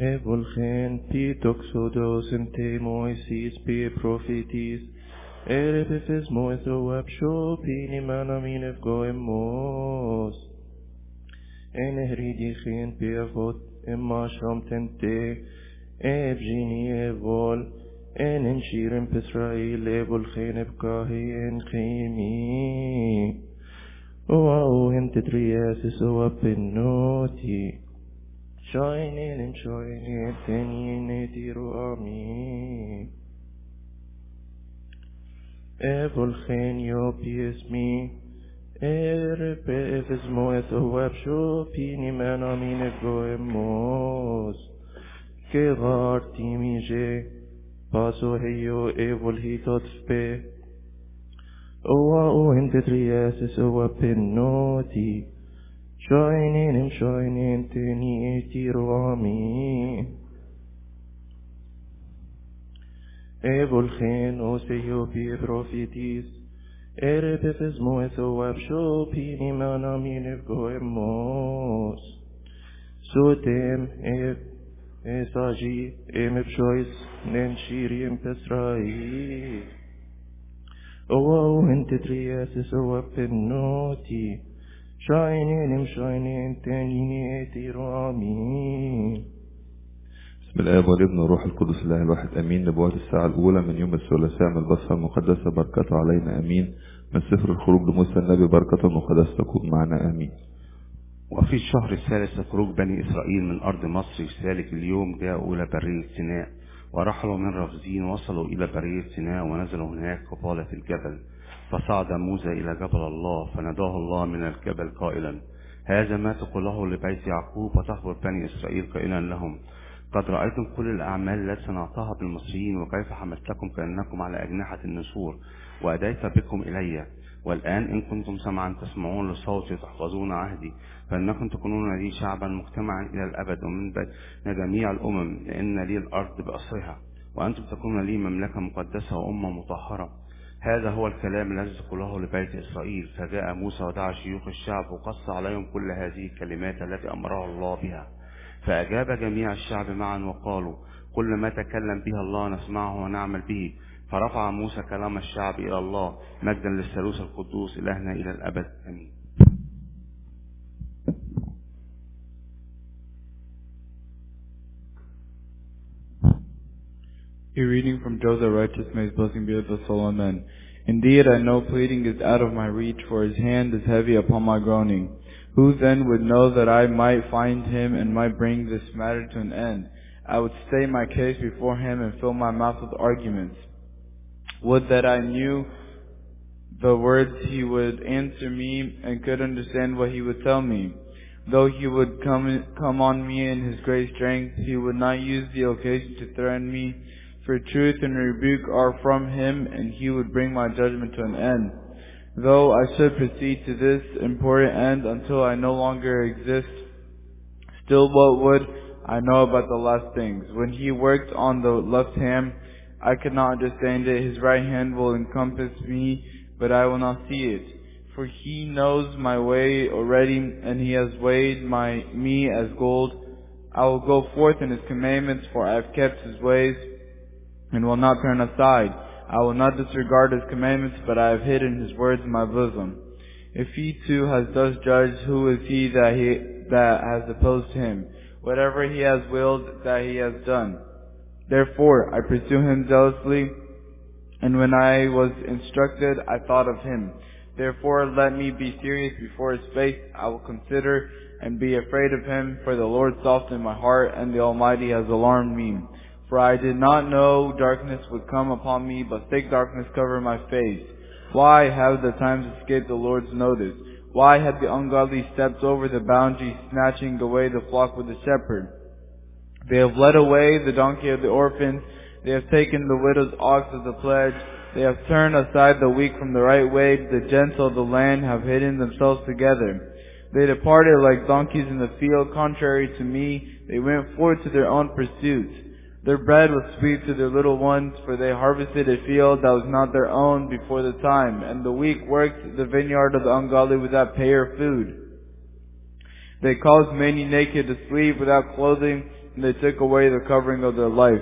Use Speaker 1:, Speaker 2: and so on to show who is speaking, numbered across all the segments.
Speaker 1: Evulgen ti doxodos en temoisis pi prophetis, erepefes moetho apsho piniman amin evgoemos. En ehridichen pi avot emasham tente, evgini evol, en enshirim pisrael evulgen evkahi en chimi. Oa ohen tetriasis oa penoti. شاينين شاينين تانيين يديروا امين Everything you please me Ερπεύεσμο εθουάψου πίνημένα μην εγωεμός και γάρτι μιζε παζοχείο εβολχή τότφπε Ωα ο εντετριάσες ωα πενότη شاينين مشاينين تاني تيروامي. ايفولخين اوسيو بي بروفيتيس اربفزمو اثواب شو بيني مانا مين افقويموس سوتيم اف اساجي ام بشويس ننشيري ام بسراي اوه انت درياس سواب بنوتي shining, teni etiru ami.
Speaker 2: بسم الآب والابن والروح القدس الله الواحد. أمين. نبوات الساعة الأولى من يوم الثلاثاء من البصرة المقدسة. بركته علينا. أمين. من سفر الخروج لموسى النبي بركته المقدسة تكون معنا. أمين.
Speaker 3: وفي الشهر الثالث لخروج بني إسرائيل من أرض مصر في ذلك اليوم جاءوا إلى برية سيناء ورحلوا من رفزين وصلوا إلى برية سيناء ونزلوا هناك قبالة الجبل. فصعد موسى إلى جبل الله فناداه الله من الجبل قائلا هذا ما تقوله لبيت يعقوب وتخبر بني إسرائيل قائلا لهم. قد رأيتم كل الأعمال التي صنعتها بالمصريين وكيف حملتكم كأنكم على أجنحة النسور وأديت بكم إلي. والآن إن كنتم سمعا تسمعون لصوتي وتحفظون عهدي فإنكم تكونون لي شعبا مجتمعا إلى الأبد ومن بين جميع الأمم لأن لي الأرض بأسرها وأنتم تكونون لي مملكة مقدسة وأمة مطهرة. هذا هو الكلام الذي تقوله لبيت إسرائيل فجاء موسى ودعا شيوخ الشعب وقص عليهم كل هذه الكلمات التي أمره الله بها. فأجاب جميع الشعب معا وقالوا كل ما تكلم به الله نسمعه ونعمل به. فرفع موسى كلام الشعب إلى الله مجدا للثالوث القدوس إلهنا إلى الأبد. آمين.
Speaker 4: A reading from Joseph Righteous, may his blessing be with us all, amen. Indeed, I know pleading is out of my reach, for his hand is heavy upon my groaning. Who then would know that I might find him and might bring this matter to an end? I would stay my case before him and fill my mouth with arguments. Would that I knew the words he would answer me and could understand what he would tell me. Though he would come, come on me in his great strength, he would not use the occasion to threaten me. For truth and rebuke are from him, and he would bring my judgment to an end. Though I should proceed to this important end until I no longer exist, still what would I know about the last things? When he worked on the left hand, I could not understand it. His right hand will encompass me, but I will not see it. For he knows my way already, and he has weighed my me as gold. I will go forth in his commandments, for I have kept his ways, and will not turn aside. I will not disregard his commandments, but I have hidden his words in my bosom. If he too has thus judged, who is he that he that has opposed him? Whatever he has willed, that he has done. Therefore I pursue him zealously, and when I was instructed, I thought of him. Therefore let me be serious before his face. I will consider and be afraid of him, for the Lord softened my heart, and the Almighty has alarmed me. For I did not know darkness would come upon me, but thick darkness covered my face. Why have the times escaped the Lord's notice? Why have the ungodly stepped over the boundary, snatching away the flock with the shepherd? They have led away the donkey of the orphans. They have taken the widow's ox as a pledge. They have turned aside the weak from the right way. The gentle of the land have hidden themselves together. They departed like donkeys in the field, contrary to me. They went forth to their own pursuits. Their bread was sweet to their little ones, for they harvested a field that was not their own before the time, and the weak worked the vineyard of the ungodly without pay or food. They caused many naked to sleep without clothing, and they took away the covering of their life.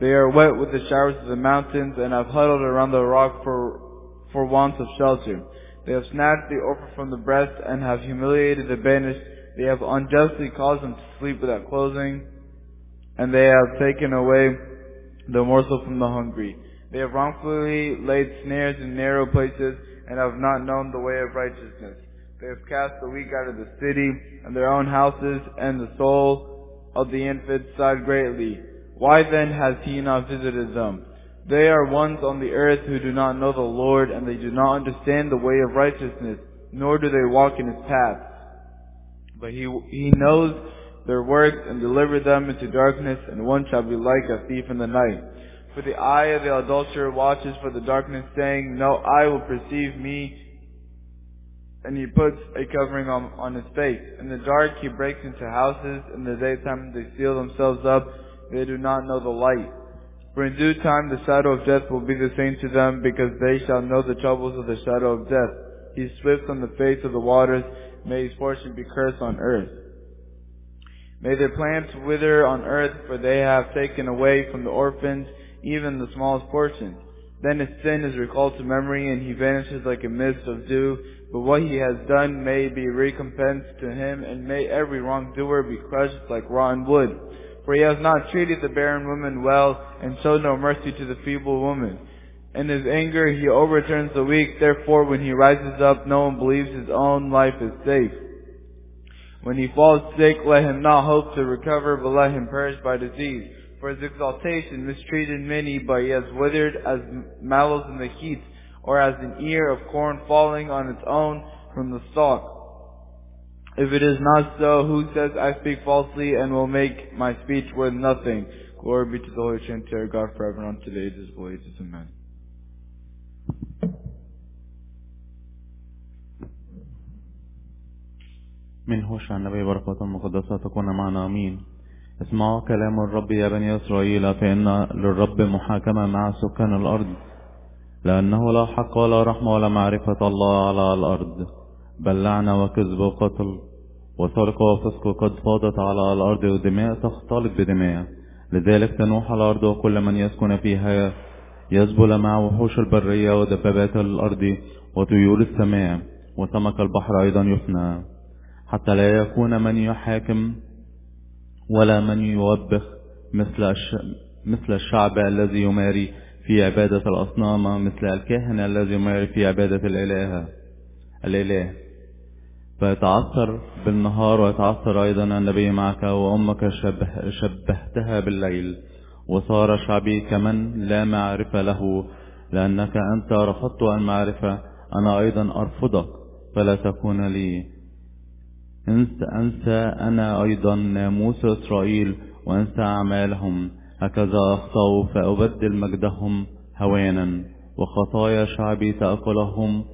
Speaker 4: They are wet with the showers of the mountains, and have huddled around the rock for, for want of shelter. They have snatched the orphan from the breast, and have humiliated the banished. They have unjustly caused them to sleep without clothing, and they have taken away the morsel from the hungry. They have wrongfully laid snares in narrow places, and have not known the way of righteousness. They have cast the weak out of the city, and their own houses, and the soul of the infant sighed greatly. Why then has he not visited them? They are ones on the earth who do not know the Lord, and they do not understand the way of righteousness, nor do they walk in his paths. But he, he knows their works and deliver them into darkness, and one shall be like a thief in the night. For the eye of the adulterer watches for the darkness, saying, No eye will perceive me. And he puts a covering on, on his face. In the dark he breaks into houses. In the daytime they seal themselves up. They do not know the light. For in due time the shadow of death will be the same to them, because they shall know the troubles of the shadow of death. He swift on the face of the waters. May his portion be cursed on earth. May their plants wither on earth, for they have taken away from the orphans even the smallest portion. Then his sin is recalled to memory, and he vanishes like a mist of dew. But what he has done may be recompensed to him, and may every wrongdoer be crushed like rotten wood. For he has not treated the barren woman well, and showed no mercy to the feeble woman. In his anger he overturns the weak, therefore when he rises up, no one believes his own life is safe. When he falls sick, let him not hope to recover, but let him perish by disease. For his exaltation mistreated many, but he has withered as mallows in the heat, or as an ear of corn falling on its own from the stalk. If it is not so, who says I speak falsely and will make my speech worth nothing? Glory be to the Holy Trinity, God, forever and unto the ages of ages. Amen.
Speaker 5: من هوشع النبي بركاته المقدسة تكون معنا أمين اسمعوا كلام الرب يا بني إسرائيل فإن للرب محاكمة مع سكان الأرض لأنه لا حق ولا رحمة ولا معرفة الله على الأرض. بل لعنة وكذب وقتل وسرقة وفسق قد فاضت على الأرض ودماء تختلط بدماء. لذلك تنوح الأرض وكل من يسكن فيها يزبل مع وحوش البرية ودبابات الأرض وطيور السماء وسمك البحر أيضا يفنى. حتى لا يكون من يحاكم ولا من يوبخ مثل. مثل الشعب الذي يماري في عبادة الأصنام مثل الكاهن الذي يماري في عبادة الإله الإله فيتعثر بالنهار ويتعثر أيضا النبي معك وأمك شبه شبهتها بالليل وصار شعبي كمن لا معرفة له لأنك أنت رفضت المعرفة أنا أيضا أرفضك فلا تكون لي انسى أنسى أنا أيضا ناموس إسرائيل وأنسى أعمالهم. هكذا أخطأوا فأبدل مجدهم هوانا وخطايا شعبي تأكلهم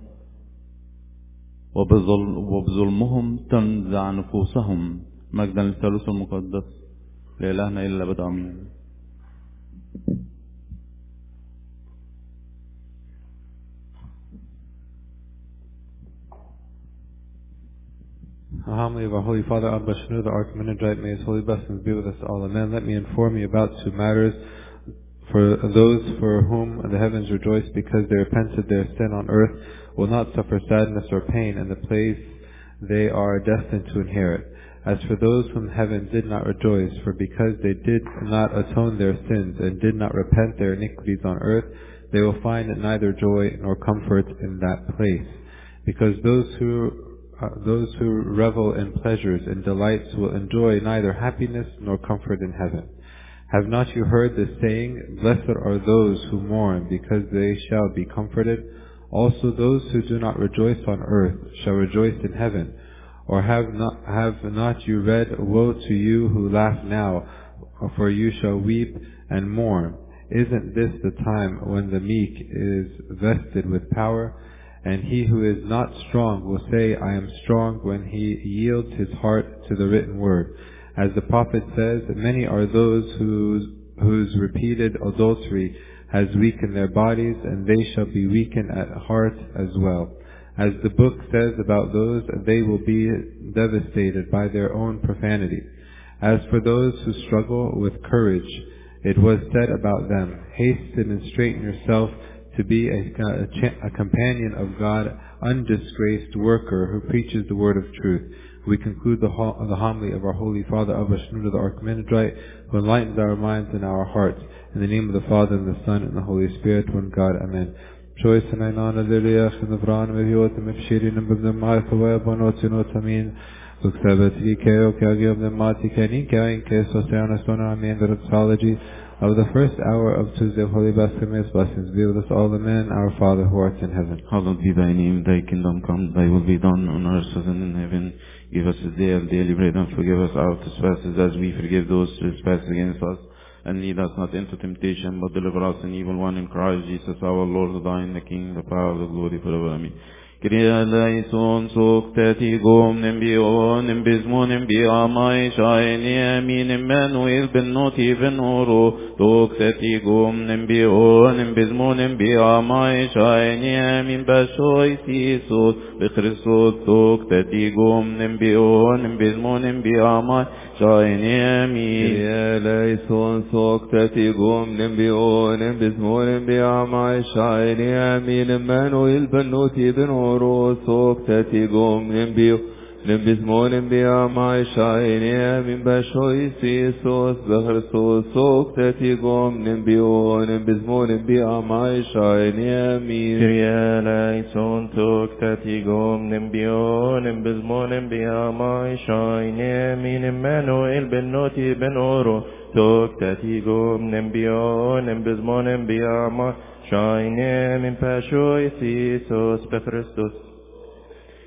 Speaker 5: وبظلم وبظلمهم تنزع نفوسهم. مجدا للثالوث المقدس لإلهنا إلا أمين
Speaker 6: A homily of our Holy Father Abba Shenouda, the Archimandrite, may his holy blessings be with us all. Amen. Let me inform you about two matters. For those for whom the heavens rejoice because they repented their sin on earth will not suffer sadness or pain in the place they are destined to inherit. As for those whom heaven did not rejoice, for because they did not atone their sins and did not repent their iniquities on earth, they will find neither joy nor comfort in that place. Because those who uh, those who revel in pleasures and delights will enjoy neither happiness nor comfort in heaven. Have not you heard the saying, Blessed are those who mourn, because they shall be comforted? Also those who do not rejoice on earth shall rejoice in heaven. Or have not, have not you read, Woe to you who laugh now, for you shall weep and mourn. Isn't this the time when the meek is vested with power? And he who is not strong will say, I am strong when he yields his heart to the written word. As the prophet says, many are those whose, whose repeated adultery has weakened their bodies, and they shall be weakened at heart as well. As the book says about those, they will be devastated by their own profanity. As for those who struggle with courage, it was said about them, Hasten and straighten yourself to be a, uh, a, cha- a companion of God, undisgraced worker who preaches the word of truth. We conclude the, ho- the homily of our Holy Father Abba the Archimandrite, who enlightens our minds and our hearts. In the name of the Father and the Son and the Holy Spirit, one God. Amen. The and Kagib the of the first hour of Tuesday of Holy Baptism blessings be with us all. the men, Our Father who art in heaven.
Speaker 7: Hallowed be thy name, thy kingdom come, thy will be done on earth as in heaven. Give us this day our daily bread and forgive us our trespasses as we forgive those who trespass against us. And lead us not into temptation, but deliver us from evil one in Christ Jesus our Lord, thine the King, the power, the glory forever. Amen. Krialajson suktet i gomnen bionen bizmonen biamai shajni eminin menu izben notiven oro Suktet i gomnen bionen bizmonen biamai
Speaker 8: shajni emin bashoj si Isus Bikristus suktet i gomnen bionen bizmonen biamai ساينيامي يا ليسون سوكتتي قوم نبي اونم بزمون نبي عماي شاينيامي لمانو يلبنوتي
Speaker 9: بنورو سوكتتي قوم نبي من بزمون بيا ما شايني من بشوي سيسوس بخرسوس سوك تتي قوم من بيون من بزمون بيا ما شايني من كريالا يسون توك تتي قوم من بيون من بزمون
Speaker 8: بيا ما شايني من منو البنوتي بنورو توك تتي قوم من بيون من بزمون بيا ما شايني من بشوي سيسوس بخرسوس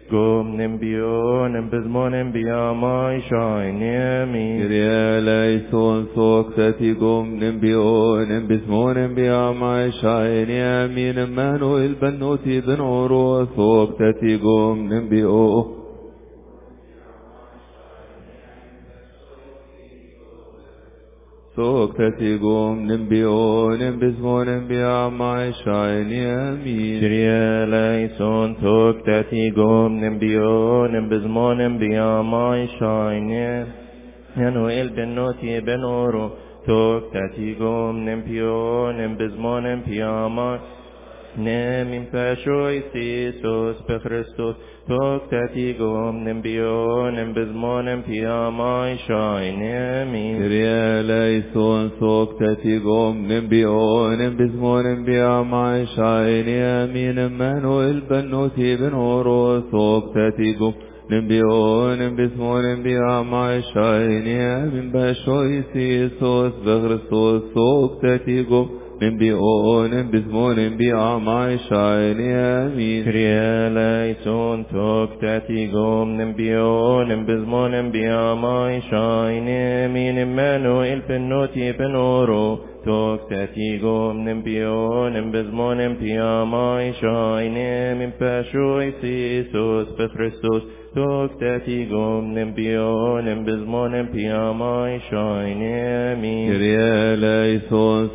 Speaker 8: Kom nembion, bezmonem biamai shainemi.
Speaker 9: Kyrie eleison sokteti kom nembion, bezmonem biamai shainemi. Emmanuel bennoti ben oro
Speaker 8: sokteti kom nembion. سوک تسی گوم نمبی او
Speaker 9: نمبی سو نمبی آمائی شایلی امین. شریل ایسون توک تسی گوم نمبی او نمبی سو بنورو آمائی شایلی امین ایل بن نو تی nemim Iisus pe Hristos, Toctatigom nembionem bezmonem piamai shainem.
Speaker 8: Kyrie eleison toctatigom nembionem bezmonem piamai shainem. Emmanuel bennuti ben oro
Speaker 9: toctatigom نبيون بسمون بيا ما شايني من بشوي سيسوس بغرسوس سوق تتيقو نبي أون بزمون بي أعماي شايني أمين كريالايتون توك تاتي قوم نبي أون بزمون بي أعماي شايني أمين إمانو
Speaker 8: إلف النوتي بنورو تکتیگم نم بیا نم بزمانم پیامای شاینم این پشوی سیسوس بفرستوس تکتیگم نم بیا نم بزمانم پیامای شاینم این گریه لیسون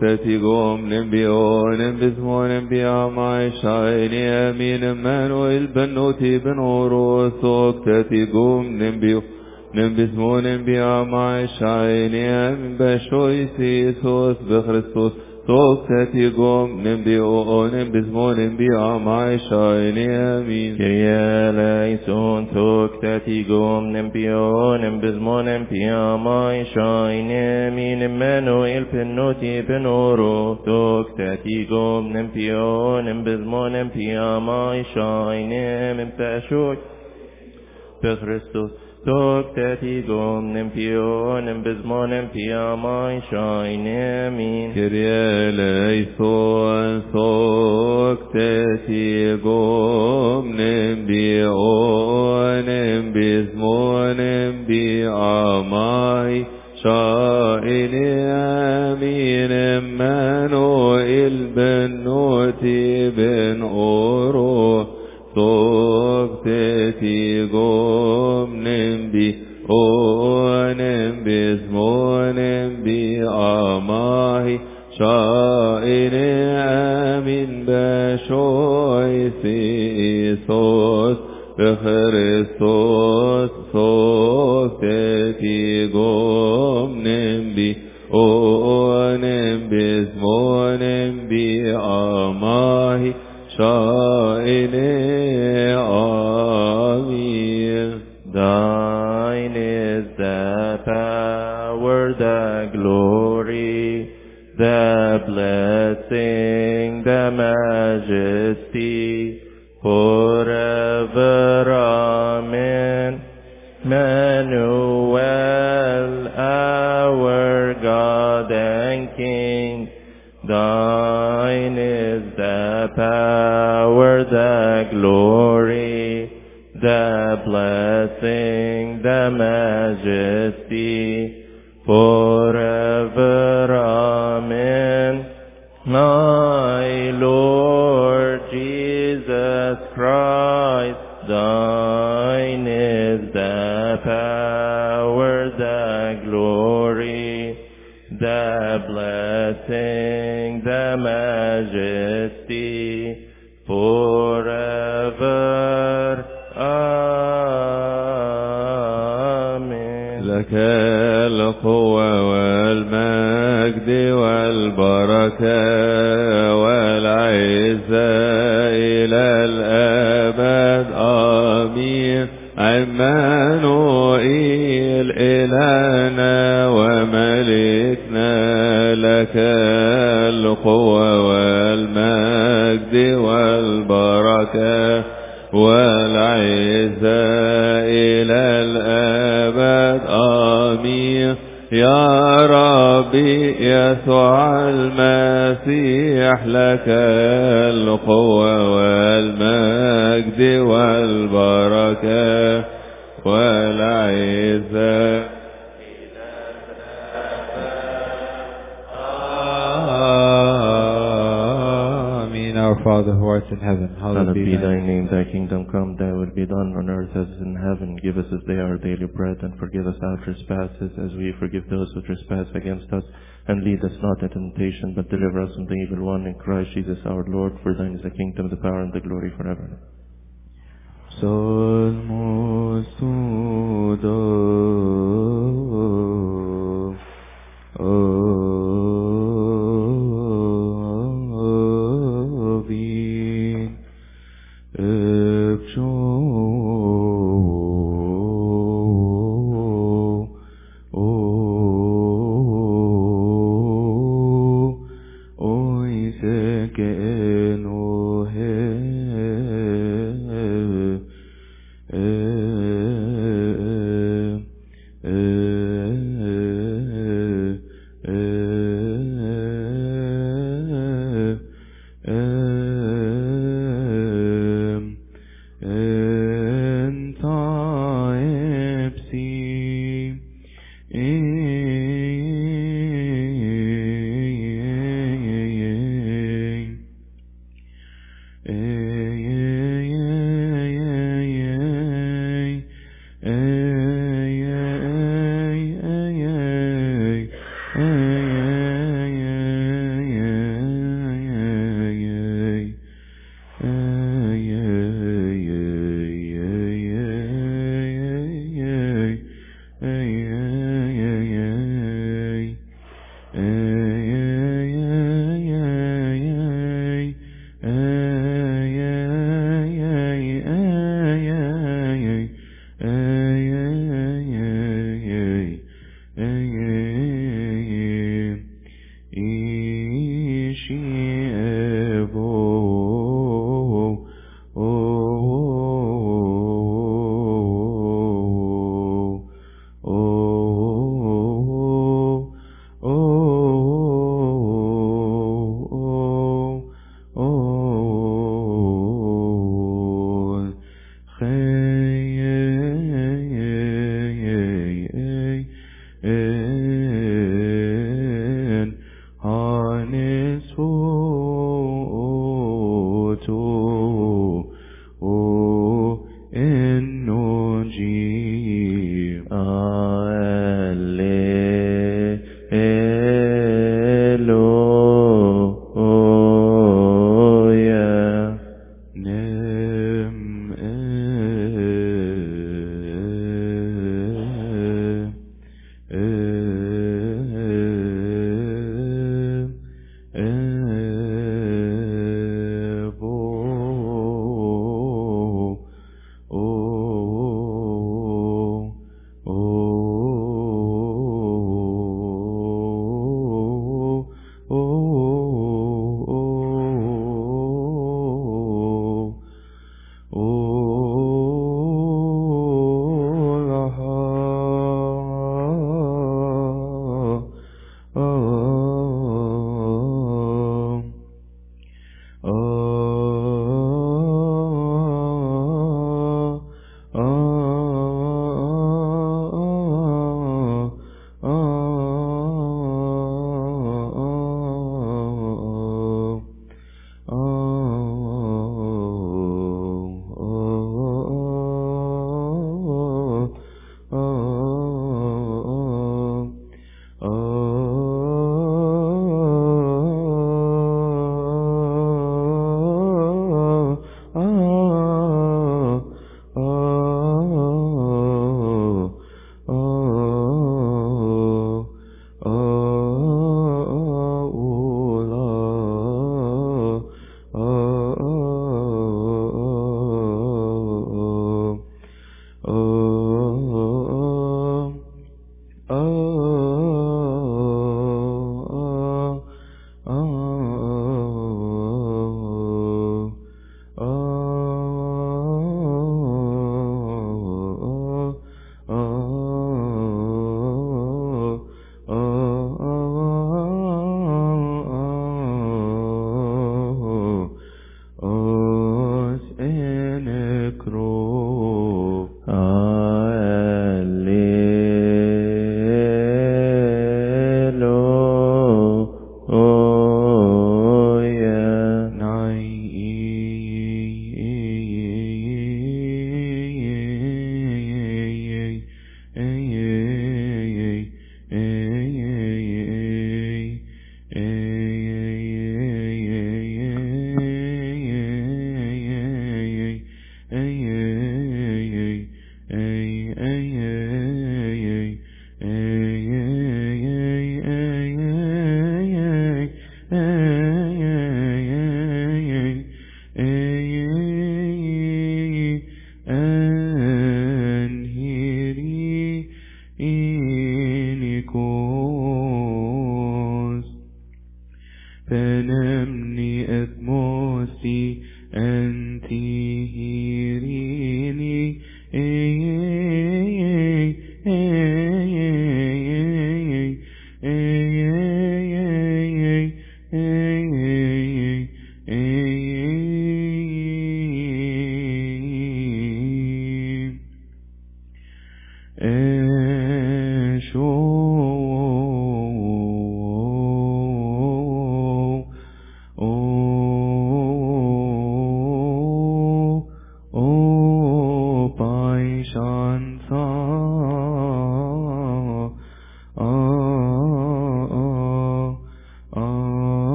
Speaker 8: تکتیگم نم بیا نم
Speaker 10: بزمانم پیامای شاینم این من و البنوتی بنورو. تکتیگم
Speaker 1: نم بیا نم بزمونم بیا معشای نم بشوی سیسوس بخرسوس توبتي قوم او نم بزمون بأماي شايني أمين كريا ليسون توبتي قوم او نم بزمون بأماي شايني أمين منو البنوتي بنورو توبتي قوم او نم بزمون بأماي شايني من بأشوك بخريستوس دکتری گم نمپیونم بزمانم
Speaker 10: پیامای شاینمین کریل ای سوال سکتتی الأبد آمين. عمانوئيل إلهنا وملكنا لك القوة والمجد والبركة والعزة إلى الأبد. آمين. يا ربي يسوع المسيح لك
Speaker 1: earth as in heaven. Give us this day our daily bread, and forgive us our trespasses, as we forgive those who trespass against us. And lead us not into temptation, but deliver us from the evil one. In Christ Jesus our Lord, for thine is the kingdom, the power, and the glory forever.
Speaker 10: Salmos tudo ovin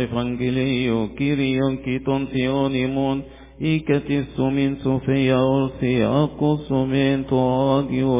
Speaker 7: Evangelio Kyrion kiton theonimon, iketis sumin sofia olsia, akusumin to agio.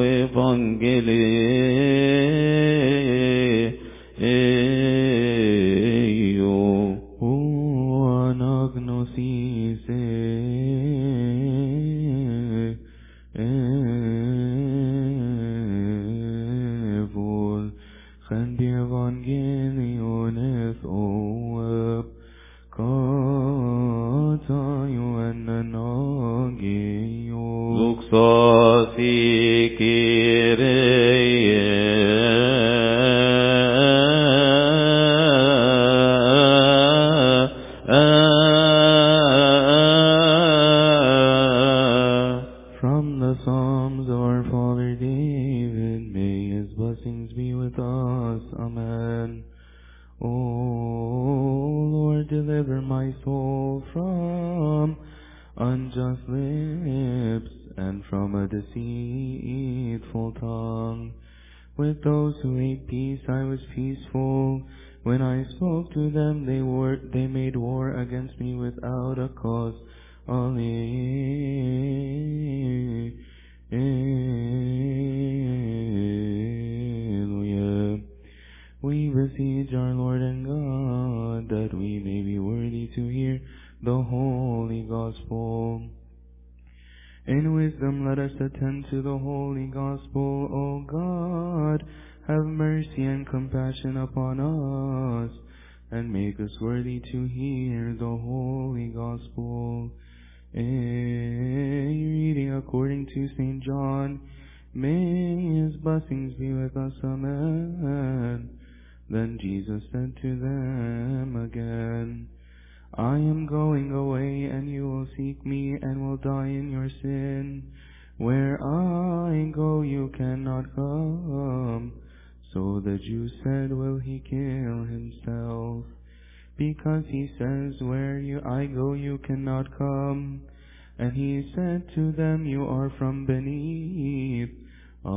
Speaker 10: Tongue. With those who hate peace I was peaceful. When I spoke to them, they were they made war against me without a cause. Alleluia. We beseech our Lord and God that we may be worthy to hear the holy gospel. In wisdom let us attend to the holy gospel, O God. Have mercy and compassion upon us, and make us worthy to hear the holy gospel. A reading according to St. John. May his blessings be with us. Amen. Then Jesus said to them again, I am going away, and you will seek me, and will die in your sin. Where I go, you cannot come. So the Jews said, Will he kill himself? Because he says, Where you I go, you cannot come. And he said to them, You are from beneath, I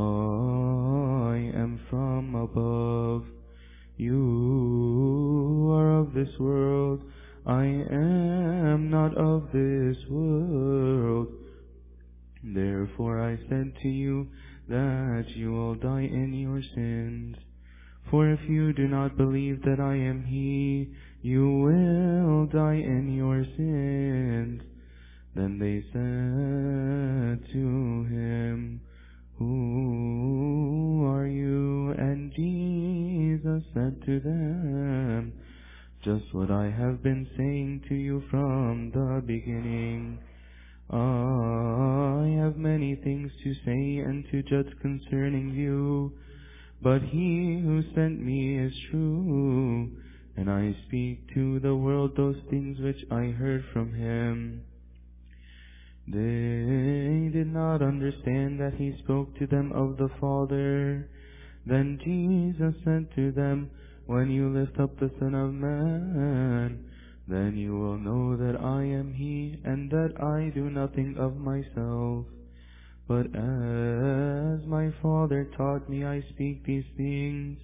Speaker 10: am from above. You are of this world, I am not of this world. Therefore I said to you that you will die in your sins. For if you do not believe that I am He, you will die in your sins. Then they said to him, Who are you? And Jesus said to them, Just what I have been saying to you from the beginning. I have many things to say and to judge concerning you, but he who sent me is true, and I speak to the world those things which I heard from him. They did not understand that he spoke to them of the Father. Then Jesus said to them, When you lift up the Son of Man, then you will know that I am He, and that I do nothing of myself. But as my Father taught me, I speak these things,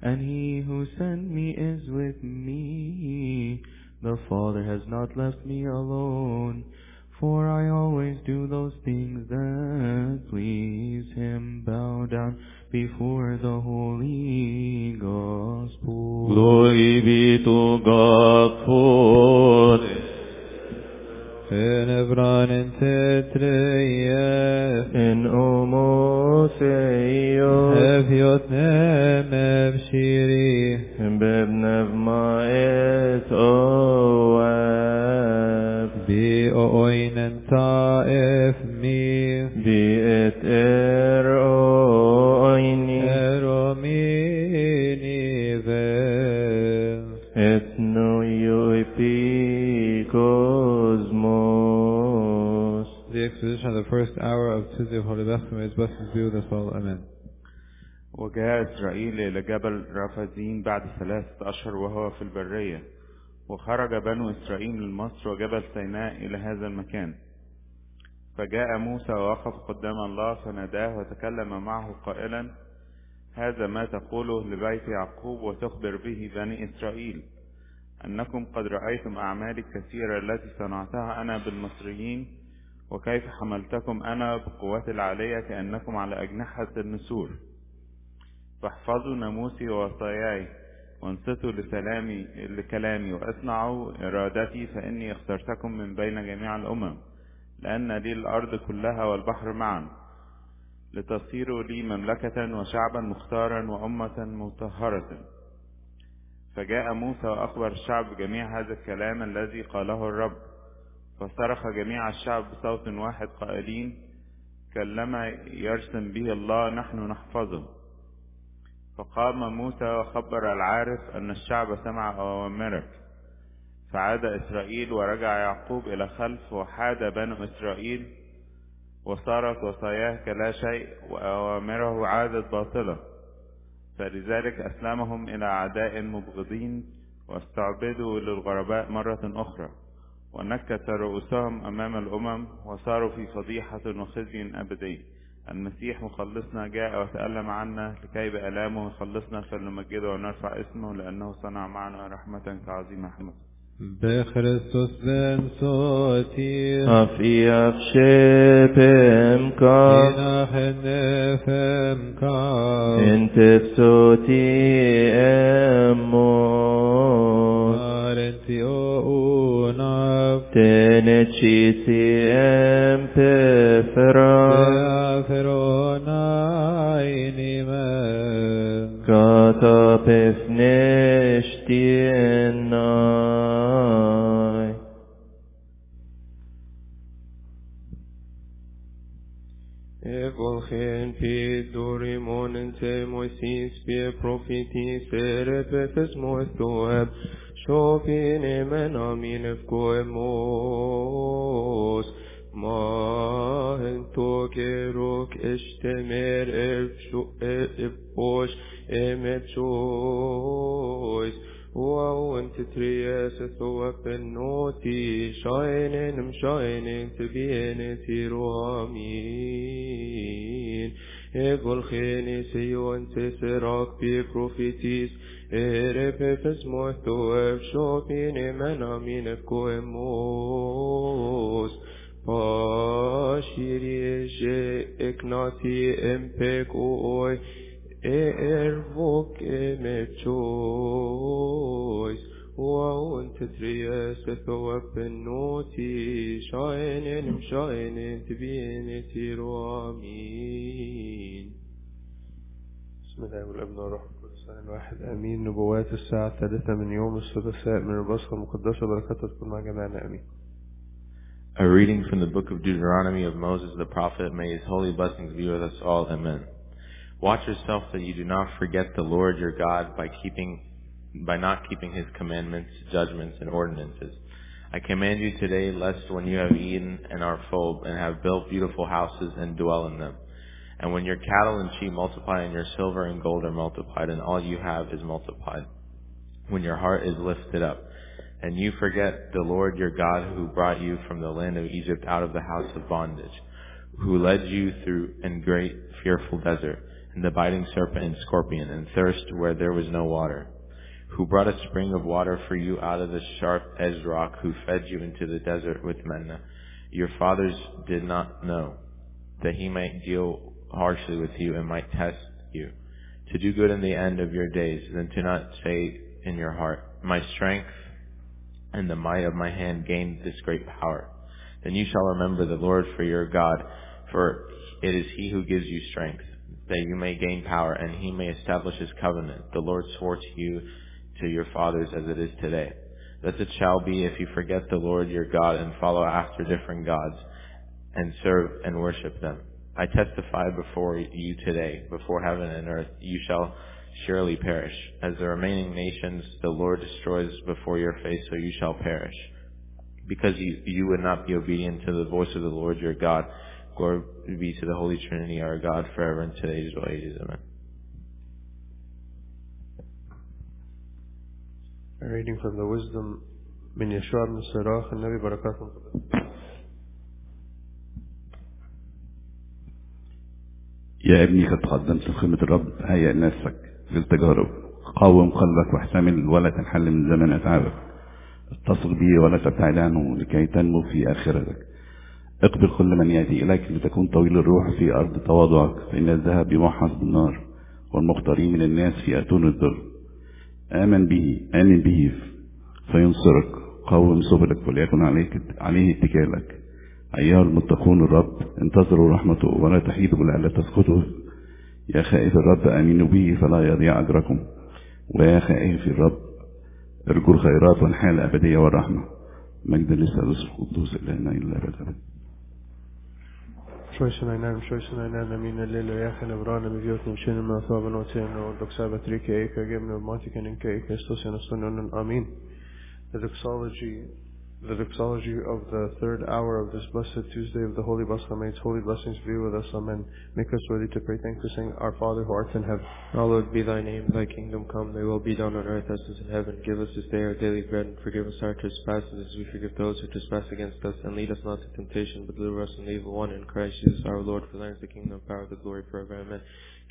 Speaker 10: and He who sent me is with me. The Father has not left me alone, for I always do those things that please Him. Bow down before the Holy Gospel.
Speaker 7: Glory be to God for
Speaker 6: Tenebran in tetreyef
Speaker 9: in omoseo
Speaker 6: Heviot nemev shiri
Speaker 9: bebnev ma'et oab
Speaker 6: Bi oinen taef mi
Speaker 9: bi et er
Speaker 11: The exposition of the first hour of Tuesday of Holy Baptism is blessings be with us all. Amen.
Speaker 12: وجاء إسرائيل إلى جبل رافزين بعد ثلاثة أشهر وهو في البرية وخرج بنو إسرائيل من مصر وجبل سيناء إلى هذا المكان فجاء موسى ووقف قدام الله فناداه وتكلم معه قائلا هذا ما تقوله لبيت يعقوب وتخبر به بني إسرائيل أنكم قد رأيتم أعمالي الكثيرة التي صنعتها أنا بالمصريين وكيف حملتكم أنا بقوات العالية كأنكم على أجنحة النسور. فاحفظوا ناموسي ووصاياي وانصتوا لسلامي لكلامي واصنعوا إرادتي فإني اخترتكم من بين جميع الأمم لأن لي الأرض كلها والبحر معا. لتصيروا لي مملكة وشعبا مختارا وأمة مطهرة. فجاء موسى وأخبر الشعب جميع هذا الكلام الذي قاله الرب. فصرخ جميع الشعب بصوت واحد قائلين كلما يرسم به الله نحن نحفظه. فقام موسى وخبر العارف أن الشعب سمع أوامرك. فعاد إسرائيل ورجع يعقوب إلى خلف وحاد بنو إسرائيل وصارت وصاياه كلا شيء وأوامره عادت باطلة. فلذلك أسلمهم إلى أعداء مبغضين واستعبدوا للغرباء مرة أخرى. ونكت رؤوسهم أمام الأمم وصاروا في فضيحة وخزي أبدي. المسيح مخلصنا جاء وتألم عنا لكي بألامه يخلصنا فلنمجده ونرفع اسمه لأنه صنع معنا رحمة كعظيم رحمته
Speaker 9: af i af shepem ka
Speaker 6: Inachen nefem kav
Speaker 9: in
Speaker 6: Te Tenecisiam pe
Speaker 9: fera, ferona inime,
Speaker 6: Gata pefnești
Speaker 9: în noi. Evolhen pe durimon în te moisins pe profitisere pe fesmostul සෝපිනේ මනමින کوموس ماهن تو که روک اشتمر افشو افوش امتشويس انت ترياس ثوب النوتي شاينين مشاينين تبين تيروامين أقول خيني سيوان تسراك بي بروفيتيس Erepe fes mohtu ev shopini mena mine koemos. Pashiri je eknati empekoi. E ervok emev chois. وأنت ترياس ثواب النوتي شاين مشاين تبين تيرو آمين
Speaker 13: بسم الله والأبناء الرحمن القدس الإله الواحد امين نبوات الساعة الثالثة من يوم الثلاثاء من البصرة المقدسة بركاتها تكون مع جميعنا امين
Speaker 14: A reading from the book of Deuteronomy of Moses the prophet. May his holy blessings be with us all. Amen. Watch yourself that you do not forget the Lord your God by keeping, by not keeping his commandments, judgments, and ordinances. I command you today, lest when you have eaten and are full, and have built beautiful houses and dwell in them, and when your cattle and sheep multiply, and your silver and gold are multiplied, and all you have is multiplied, when your heart is lifted up, and you forget the Lord your God who brought you from the land of Egypt out of the house of bondage, who led you through in great fearful desert, and the biting serpent and scorpion, and thirst where there was no water, who brought a spring of water for you out of the sharp-edged rock, who fed you into the desert with manna. Your fathers did not know that he might deal harshly with you and might test you, to do good in the end of your days, than to not say in your heart, My strength and the might of my hand gained this great power. Then you shall remember the Lord for your God, for it is he who gives you strength, that you may gain power, and he may establish his covenant. The Lord swore to you, to your fathers, as it is today. Thus it shall be if you forget the Lord your God and follow after different gods, and serve and worship them. I testify before you today, before heaven and earth, you shall surely perish. As the remaining nations the Lord destroys before your face, so you shall perish. Because you, you would not be obedient to the voice of the Lord your God. Glory be to the Holy Trinity, our God, forever and to the ages of ages. Amen.
Speaker 13: A reading from the wisdom من يشوع بن الصراخ النبي بركاته
Speaker 15: يا ابني قد قدمت لخدمة الرب. هيئ نفسك للتجارب قاوم قلبك واحتمل ولا تنحل من زمن أتعابك اتصل به ولا تبتعد عنه لكي تنمو في آخرتك. اقبل كل من يأتي إليك لتكون طويل الروح في أرض تواضعك. فإن الذهب يمحص بالنار والمختارين من الناس في أتون الذر آمن به آمن به فينصرك. قوم سبلك وليكن عليك عليه اتكالك. أيها المتقون الرب انتظروا رحمته ولا تحيدوا لألا تسقطوا. يا خائف الرب آمنوا به فلا يضيع أجركم. ويا خائف الرب ارجو الخيرات والحال الأبدية والرحمة. مجد للثالوث القدوس إلهنا
Speaker 13: إلى الأبد Švešena the doxology of the third hour of this blessed Tuesday of the Holy Bascha. May its holy blessings be with us. Amen. Make us worthy to pray. Thanks for saying, Our Father who art in heaven.
Speaker 9: Hallowed be thy name, thy kingdom come, thy will be done on earth as it is in heaven. Give us this day our daily bread, and forgive us our trespasses as we forgive those who trespass against us. And lead us not into temptation, but deliver us from evil one. In Christ Jesus our Lord, for thine is the kingdom, power, the glory forever. Amen.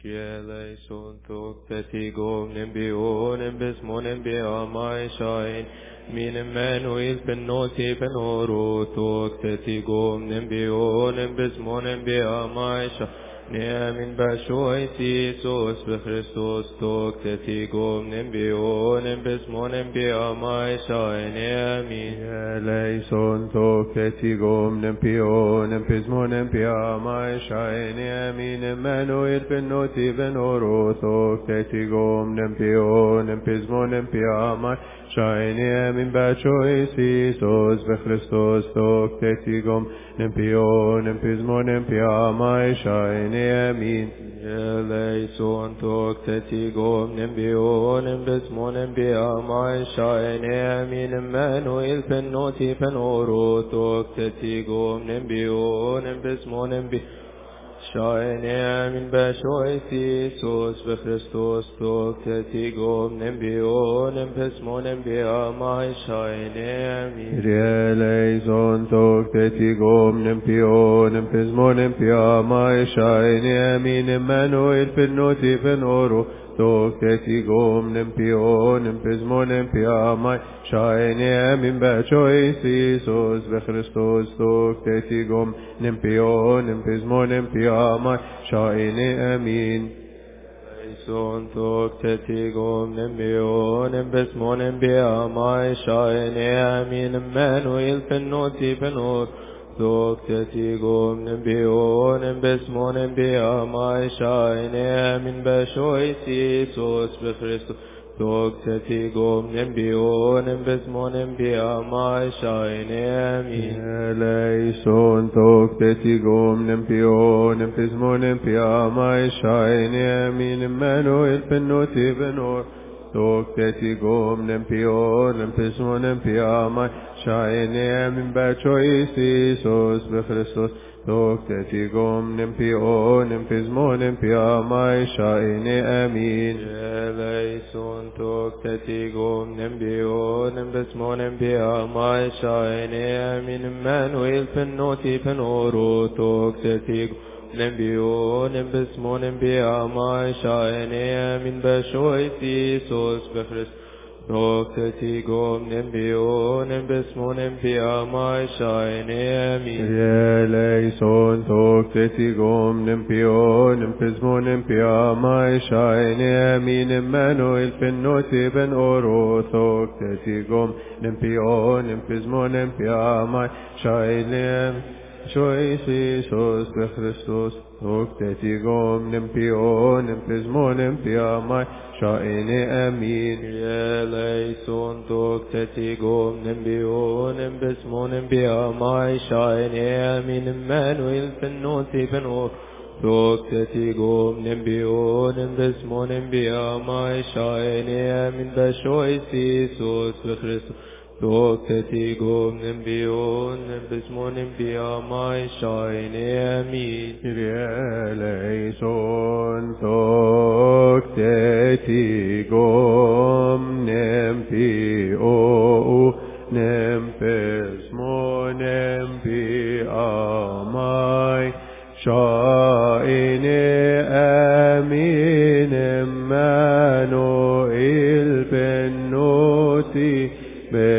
Speaker 9: Kielei sunt tuk tetigum nimbiunim bismunim biamai shain. Minim menuil pinnoti penuru tuk tetigum nimbiunim bismunim biamai shain. Nemin bashoj ti Isus për Hristus tok të ti gom në mbi unë, në besmonë mbi amaj shajnë e amin. Lejson tok të ti gom
Speaker 13: në mbi unë, në besmonë mbi amaj shajnë e amin. Menu irpën në ti venoro tok të ti gom në mbi unë, në besmonë mbi amaj shajnë e amin. Shine in bachoisis os ve Christos tok tetigom nempion nempismon nempiamai shine min
Speaker 9: eleison tok tetigom nempion nempismon nempiamai shine min Emmanuel penoti penoro tok tetigom nempion nempismon nempiamai شاینه من به شایتی سوس به خرستوس تو کتی گم نم بیو نم پس مو نم بیا مای شاینه می
Speaker 13: ریلی زون تو کتی گم نم پیو نم پس مو نم بیا مای شاینه می منو ایل پنوتی پنورو تو کسی گم نمپیو نمپزمو نمپیامای شاینه من بچوی سیسوس به خرستوس
Speaker 9: تو کسی گم نمپیو نمپزمو نمپیامای شاینه امین سون تو کتی گم نمیونم بسمونم بیامای شاینه امینم منو یلپنو تیپنور Soktetikum Nimbionem Besmonem Beamai Shainem in Beshoiti Sos Befristo Soktetikum Nimbionem
Speaker 13: Besmonem Beamai Shainem in Eleison Soktetikum Nimbionem Besmonem Beamai Shainem in Manuel Penoti Benor Soktetikum Nimbion Besmonem Beamai Shainem شاینیم بچوی سیسوس به خریستوس دکتتی گم نم پی أو نم پیزمو نم پی
Speaker 9: آمای شاین امین لیسون دکتتی گم نم پی أو نم پیزمو نم پی آمای شاین من ویل پن نوتی پن أو رو دکتتی گم نبيون بسمون بيا شايني من بشويتي سوس
Speaker 13: بفرس Profetigom nembionem besmonem piamai shainemi. Eleison toktetigom nembionem besmonem piamai shainemi nemmanu pennoti ben oro toktetigom nembionem besmonem piamai shainemi. Isus Christus tok tetigom nempion empismon empia mai shaini amin
Speaker 9: Eleison tok tetigom nembion besmon embia mai shaine amin. Emmanuel penoti penor tok tetigom nembion besmon embia mai shaine amin. Beshois Isus Christus tok tetigom nembion besmon embia mai shaine amin.
Speaker 13: Eleison tok tetigom nempio
Speaker 6: Doktetigo nimbion nimbismo nimbiamai shainemi Rieleison Doktetigo nimbio nimbismo nimbiamai shainemi Nimmanuel ben Noti ben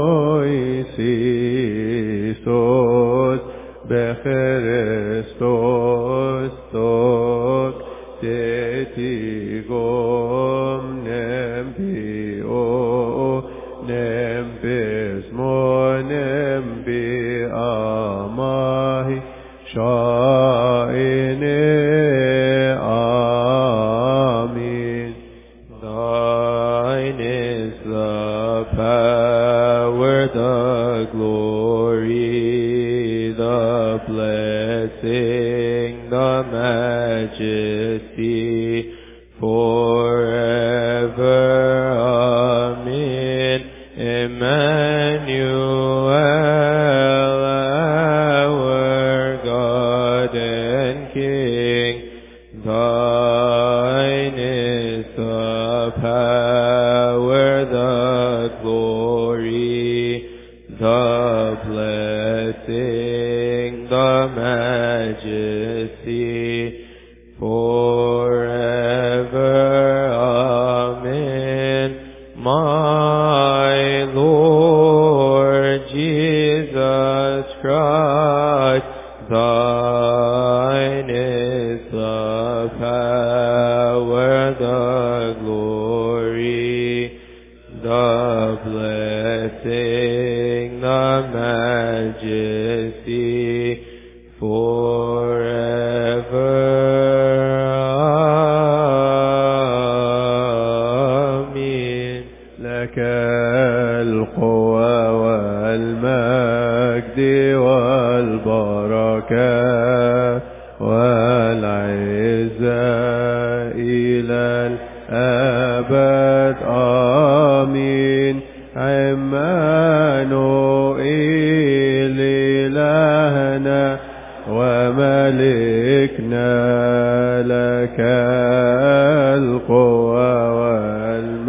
Speaker 6: 때 뛰고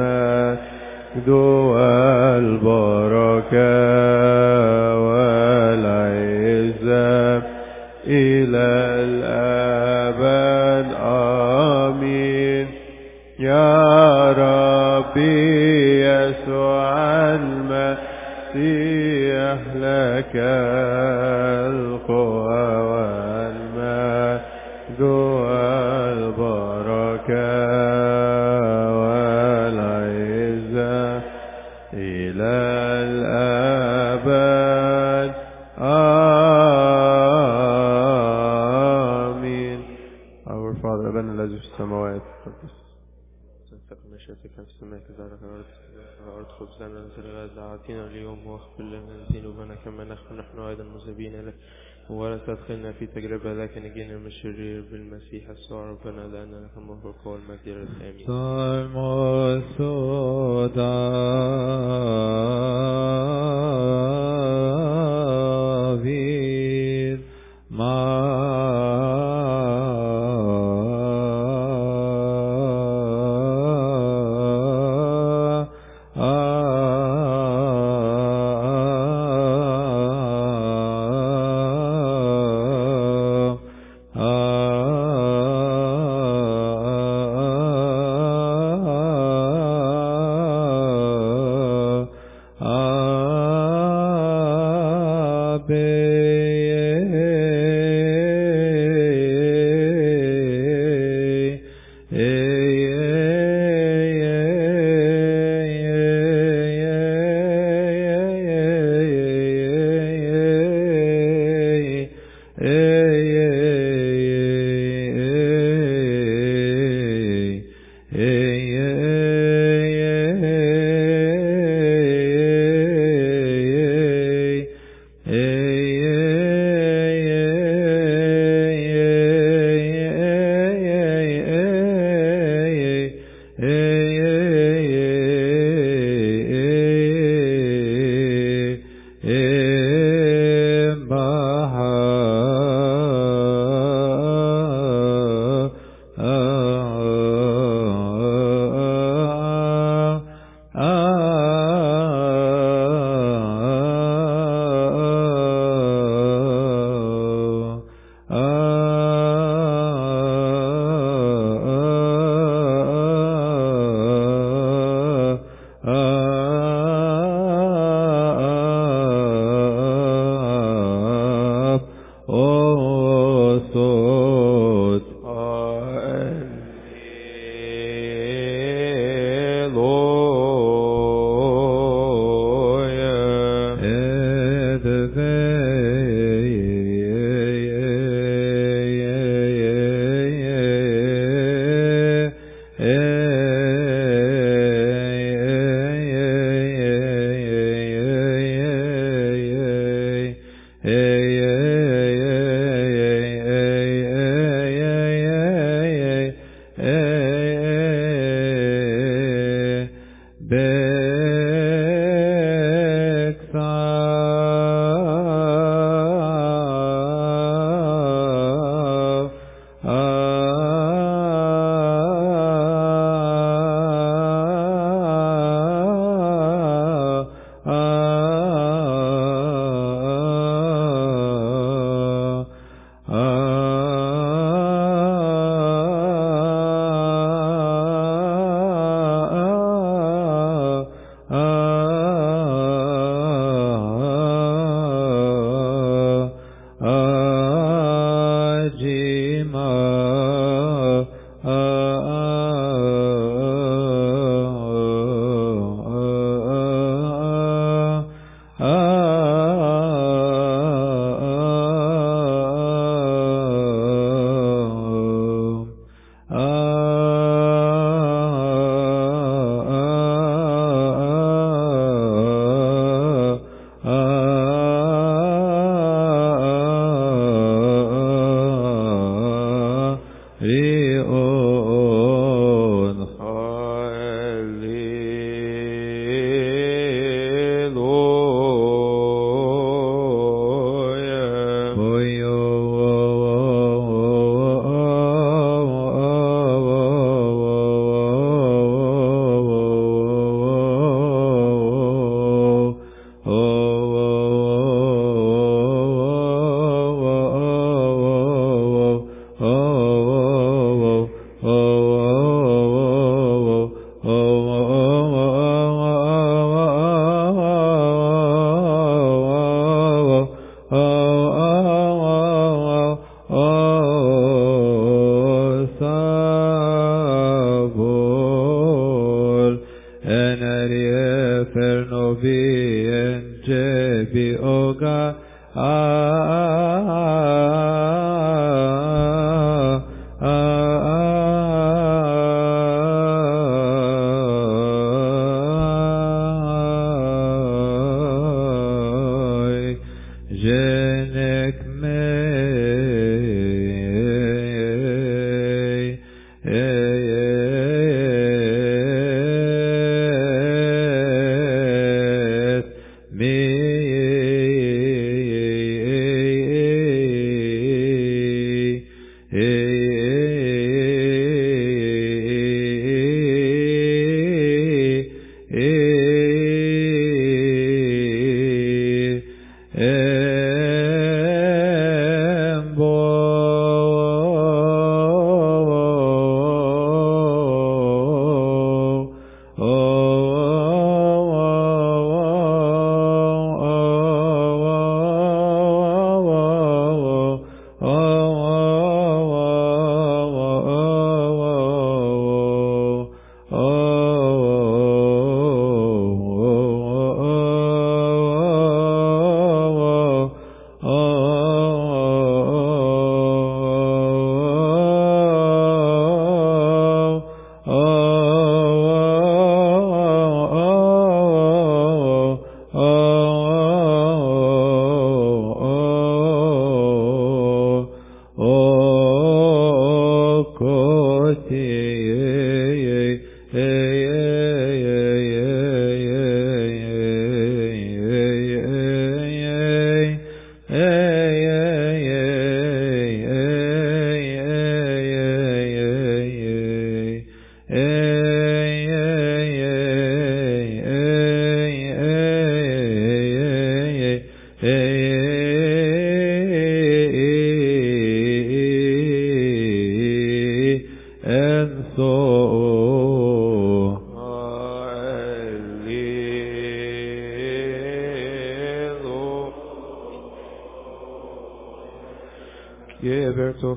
Speaker 6: والمكذوب بالمسيح يسوع ربنا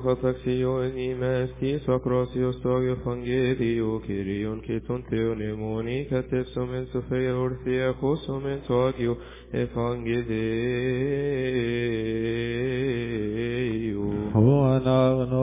Speaker 9: Προφαταξιόν ημεύκης
Speaker 6: ο ακρόσιος το Άγιο Φαγγέλιο, Κυρίον
Speaker 9: και
Speaker 6: των Θεών ημών, κατεύσομεν στο φέα ορθία, χώσομεν το Άγιο Εφαγγελίου. Ο αναγνωσίθε,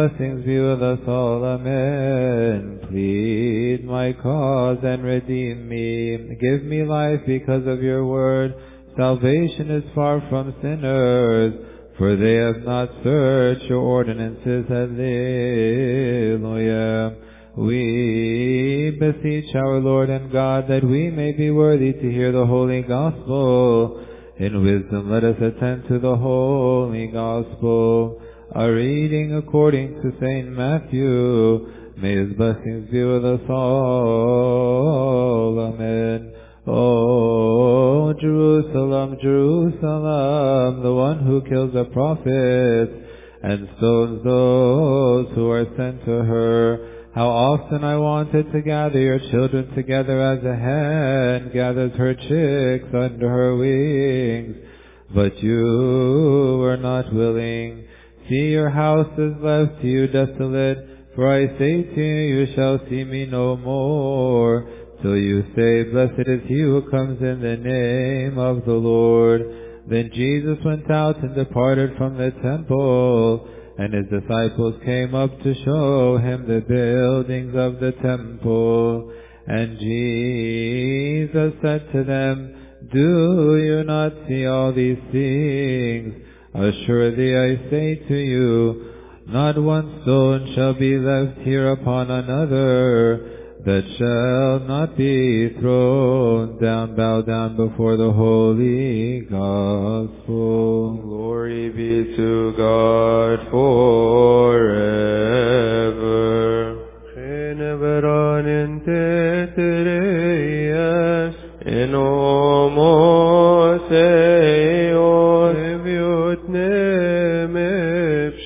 Speaker 6: blessings be with us all, amen. Plead my cause and redeem me. Give me life because of your word. Salvation is far from sinners, for they have not searched your ordinances. Hallelujah. We beseech our Lord and God that we may be worthy to hear the holy gospel. In wisdom let us attend to the holy gospel. A reading according to St. Matthew. May his blessings be with us all. Amen. Oh, Jerusalem, Jerusalem, the one who kills the prophets and stones those who are sent to her. How often I wanted to gather your children together as a hen gathers her chicks under her wings, but you were not willing. See, your house is left to you desolate, for I say to you, you shall see me no more, till you say, Blessed is he who comes in the name of the Lord. Then Jesus went out and departed from the temple, and his disciples came up to show him the buildings of the temple. And Jesus said to them, Do you not see all these things? Assuredly I say to you, not one stone shall be left here upon another that shall not be thrown down, bow down before the holy gospel.
Speaker 9: Glory be to God forever.
Speaker 13: Geneveran
Speaker 9: In homotheos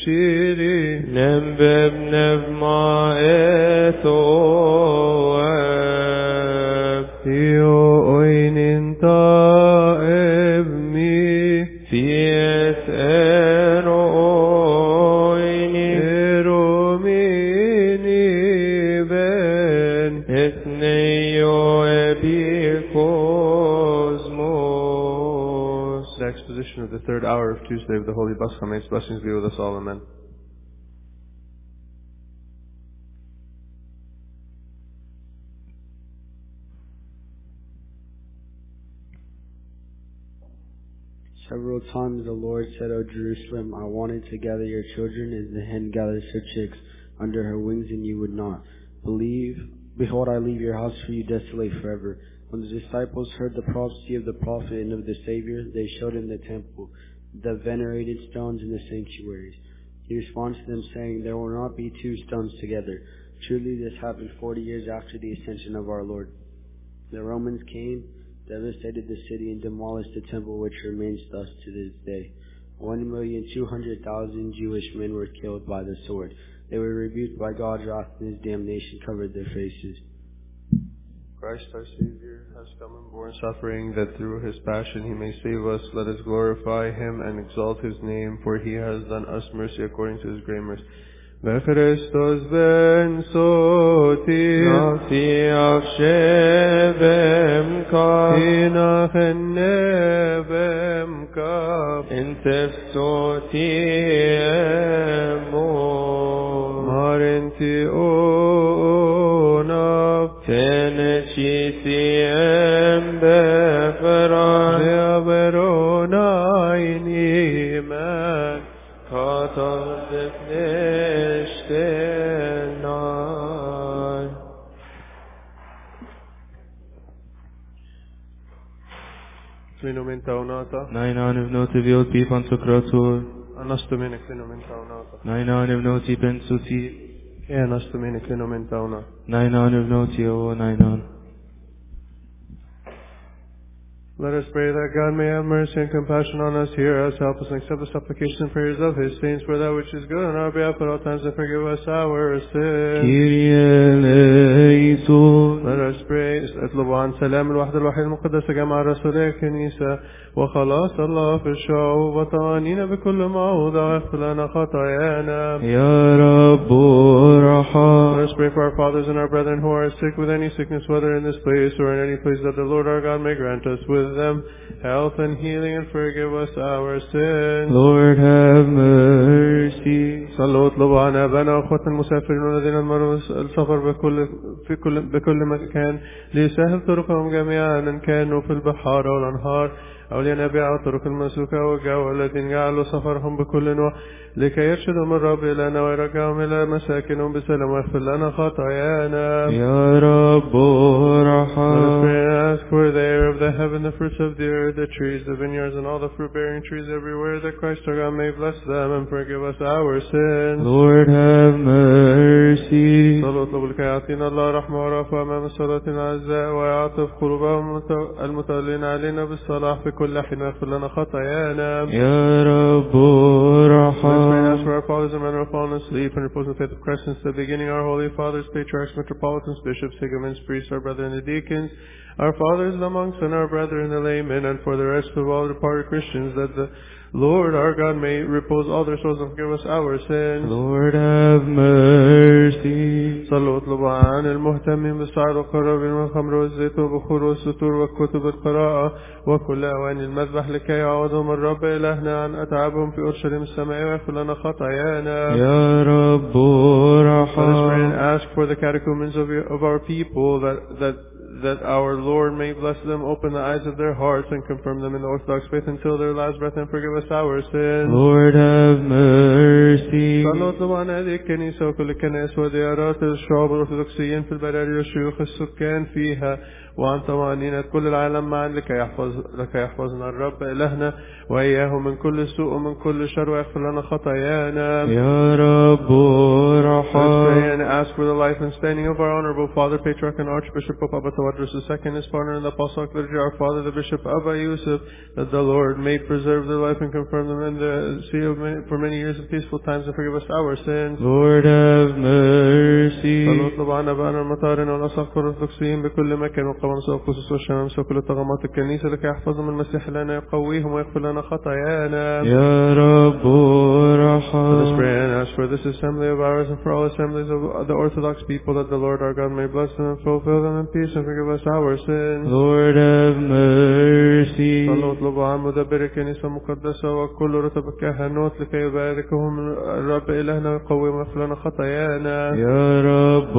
Speaker 13: شیری نم
Speaker 9: بب نم
Speaker 13: ما تو of the third hour of Tuesday of the Holy Bascha. May its blessings be with us all. Amen.
Speaker 16: Several times the Lord said, O Jerusalem, I wanted to gather your children as the hen gathers her chicks under her wings, and you would not. Believe, behold, I leave your house for you desolate forever. When the disciples heard the prophecy of the prophet and of the Savior, they showed him the temple, the venerated stones in the sanctuaries. He responded to them, saying, There will not be two stones together. Truly this happened forty years after the ascension of our Lord. The Romans came, devastated the city, and demolished the temple, which remains thus to this day. One million two hundred thousand Jewish men were killed by the sword. They were rebuked by God's wrath, and his damnation covered their faces.
Speaker 13: Christ our Savior has come and borne suffering that through his passion he may save us. Let us glorify him and exalt his name, for he has done us mercy according to his great mercy. Christos ben sotir
Speaker 9: Nafsi avshevem kaf
Speaker 13: Hinach nevem kaf
Speaker 9: In tefsoti emo.
Speaker 13: Marenti onav
Speaker 9: നിത്യം ബഫറായവരോനായി നീമൻ
Speaker 13: കാതർദ്ദേശനാൻ Klinumentaunata.
Speaker 9: Nein, nein,
Speaker 13: ich note
Speaker 10: wird wie von zur Kreuzur.
Speaker 13: Anastomene Klinumentaunata.
Speaker 10: Nein, nein, ich note
Speaker 13: Let us pray that God may have mercy and compassion on us, hear us, help us, and accept the supplications and prayers of His saints for that which is good on our behalf at all times, and forgive us our sins.
Speaker 10: Kyrie eleison.
Speaker 13: Let us pray اطلب عن سلام الوحدة الوحيد المقدسة جمع رسولي الكنيسة وخلاص الله في الشعوب وطوانينا بكل موضع واغفر لنا خطايانا
Speaker 10: يا رب
Speaker 13: Let
Speaker 10: ارحم.
Speaker 13: us pray for our fathers and our brethren who are sick with any sickness, whether in this place or in any place that the Lord our God may grant us with them health and healing and forgive us our sins.
Speaker 10: Lord have mercy.
Speaker 13: صلوا اطلبوا عن ابائنا وأخواتنا المسافرين والذين مروا السفر بكل في كل بكل مكان ليسهل طرقهم جميعا إن كانوا في البحار والانهار أو لينابيع الطرق المسلوكة والجو الذين جعلوا سفرهم بكل نوع لكي يرشدهم الرب الينا ويرجعهم إلى مساكنهم بسلام ويغفر لنا خطايانا.
Speaker 10: يا رب ارحم.
Speaker 13: ask for the air of the heaven, the fruits of the earth, the trees, the vineyards, and all the fruit-bearing trees everywhere, that Christ our God may bless them and forgive us our sins.
Speaker 10: Lord have mercy.
Speaker 13: صلوا اطلبوا لكي يعطينا الله رحمة ورأفة أمام الصلاة الأعزاء ويعطف قلوبهم المت- المتولين علينا بالصلاح في كل حين ويغفر لنا خطايانا.
Speaker 10: يا رب
Speaker 13: Let's may ask for our fathers and men who have fallen asleep and repose in the faith of Christ since the beginning, our holy fathers, patriarchs, metropolitans, bishops, higumens, priests, our brethren, the deacons, our fathers, the monks, and our brethren, the laymen, and for the rest of all departed Christians, that the Lord our God may repose all their souls and forgive us our sins.
Speaker 10: Lord have mercy.
Speaker 13: صلوا اطلبوا عن المهتمين بالسعادة والقرابين والخمر والزيت والبخور والستور والكتب القراءة وكل أواني المذبح لكي يعوضهم الرب إلهنا عن أتعابهم في أورشليم السماء ويغفر لنا خطايانا.
Speaker 10: يا رب
Speaker 13: Let us pray and
Speaker 10: ارحم.
Speaker 13: ask for the catechumens of, your, of our people that, that that our Lord may bless them, open the eyes of their hearts, and confirm them in the Orthodox faith until their last breath, and forgive us our sins.
Speaker 10: Lord have mercy.
Speaker 13: صلوا طبعا هذه الكنيسة وكل الكنائس وديارات الشعوب الأرثوذكسيين في البراري وشيوخ السكان فيها وعن طمأنينة كل العالم معا لكي يحفظ لكي يحفظنا الرب إلهنا وإياه من كل سوء ومن كل شر ويغفر لنا خطايانا.
Speaker 10: يا رب ارحم
Speaker 13: ask for the life and standing of our honorable Father, Patriarch and Archbishop of Abba Tawadros II, his partner in the Apostolic Liturgy, our Father, the Bishop Abba Yusuf, that the Lord may preserve their life and confirm them in the sea of many, for many years of peaceful times and forgive us our sins.
Speaker 10: Lord have mercy.
Speaker 13: فنطلب عن أبائنا المطارنا والأساقفة الأرثوذكسيين بكل مكان وقوامس وقصص والشمامسة وكل طغمات الكنيسة لكي يحفظهم المسيح لنا يقويهم ويغفر لنا خطايانا.
Speaker 10: يا رب
Speaker 13: Let us
Speaker 10: ارحم
Speaker 13: pray and ask for this assembly of ours and for all assemblies of the Orthodox people that the Lord our God may bless them and fulfill them in peace and forgive us our sins.
Speaker 10: Lord have mercy.
Speaker 13: صلوا اطلبوا عن مدبر الكنيسة المقدسة وكل رتب الكهنوت لكي يباركهم الرب إلهنا ويقوم ويغفر لنا خطايانا.
Speaker 10: يا رب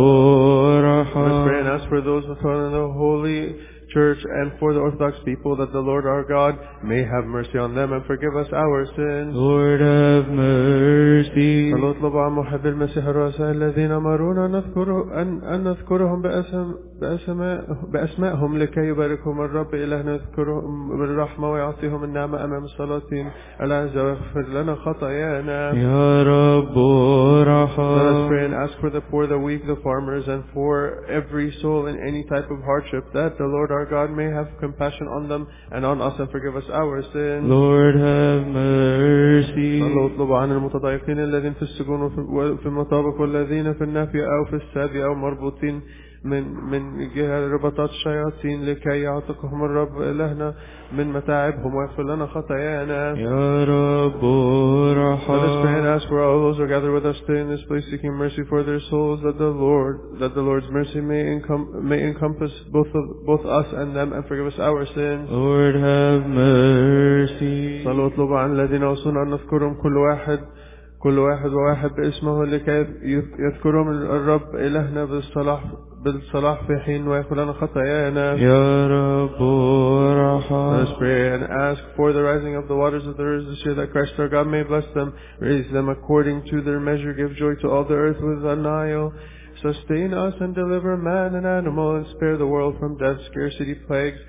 Speaker 13: and for the Orthodox people that the Lord our God may have mercy on them and forgive us our sins.
Speaker 10: Lord have mercy.
Speaker 13: صلوا اطلبوا عن محب المسيح الرؤساء الذين أمرونا أن نذكر أن, أن نذكرهم بأسم بأسماء بأسمائهم لكي يباركهم الرب إلهنا يذكرهم بالرحمة ويعطيهم النعمة أمام صلاتهم العزة ويغفر لنا خطايانا.
Speaker 10: يا رب
Speaker 13: Let us pray and ask for the poor, the weak, the farmers, and for every soul in any type of hardship, that the Lord our God may have compassion on them and on us and forgive us our sins.
Speaker 10: Lord have mercy.
Speaker 13: صلوا اطلبوا عن المتضايقين الذين في السجون وفي المطابق والذين في النافية أو في السبي أو مربوطين من من جهة ربطات الشياطين لكي يعتقهم الرب إلهنا من متاعبهم ويغفر لنا خطايانا.
Speaker 10: يا رب
Speaker 13: Let us pray and
Speaker 10: ارحم
Speaker 13: ask for all those who are gathered with us today in this place seeking mercy for their souls, that the Lord, that the Lord's mercy may, encom- may encompass both of, both us and them and forgive us our sins.
Speaker 10: Lord have mercy.
Speaker 13: صلوا اطلبوا عن الذين أوصونا أن نذكرهم كل واحد كل واحد وواحد باسمه لكي يذكرهم الرب إلهنا بالصلاح بالصلاح في حين ويغفر لنا خطايانا.
Speaker 10: يا رب
Speaker 13: Let us
Speaker 10: ارحم
Speaker 13: pray and ask for the rising of the waters of the rivers this year that Christ our God may bless them, raise them according to their measure, give joy to all the earth with a Nile. Sustain us and deliver man and animal and spare the world from death, scarcity, plagues,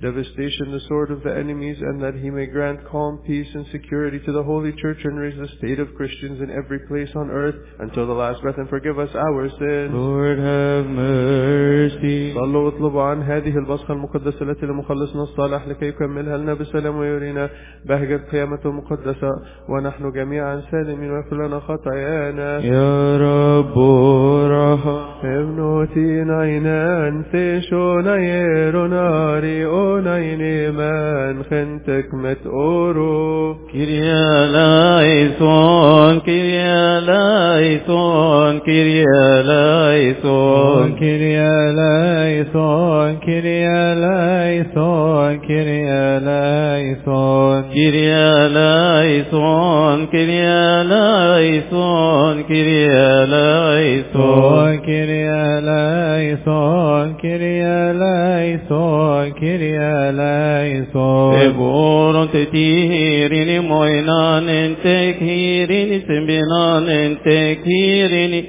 Speaker 13: devastation, the sword of the enemies, and that he may grant calm, peace, and security to the Holy Church and raise the state of Christians in every place on earth until the last breath and forgive us our sins.
Speaker 10: Lord have mercy.
Speaker 13: صلوا واطلبوا عن هذه البصخة المقدسة التي لمخلصنا الصالح لكي يكملها لنا بسلام ويرينا بهجة قيامته المقدسة ونحن جميعا سالمين ويغفر لنا خطايانا.
Speaker 10: يا رب ارحم
Speaker 13: Evnotin aynen seşon ayeron ari نيني من خنتك متقورو كريا لايسون
Speaker 7: كريا لايسون كريا لايسون كريا لايسون كريا لايسون كريا لايسون كريا لايسون كريا لايسون كريا لايسون كريا لايسون كريا لايسون كريا eleison. Eburon te tirini moinan te kirini sembinan te kirini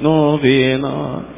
Speaker 7: novinan.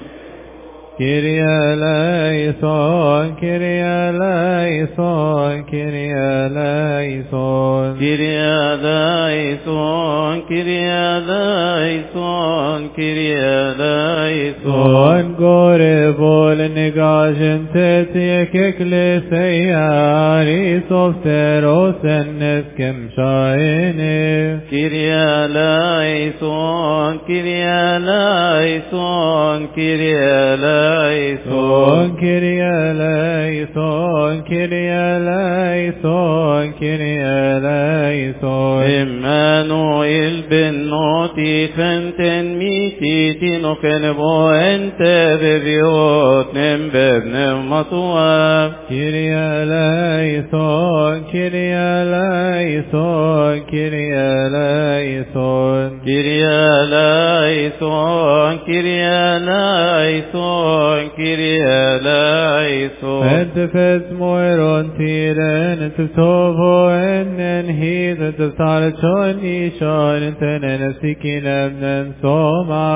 Speaker 7: كيريا لايسون كيريا لايسون كيريا لايسون كيريا لايسون كيريا لايسون كيريا لايسون
Speaker 10: غوري بول نغاجن تتي ككل سياري سوفترو سنس كم شايني.
Speaker 7: كيريا لايسون كيريا لايسون كيريا لايسون eleison.
Speaker 10: Son Kyrie eleison, Kyrie eleison, Kyrie eleison
Speaker 7: Emmanuel ben noti fenten mititi no kenebo ente bebiot nem bebnem matua.
Speaker 10: Kyrie eleison, Kyrie eleison, Kyrie eleison
Speaker 7: Kyrie eleison, Kyrie eleison, kirelaitho
Speaker 6: Edfes moiron tiren tsovo enen hid tsar choni shon tenen sikinem nen soma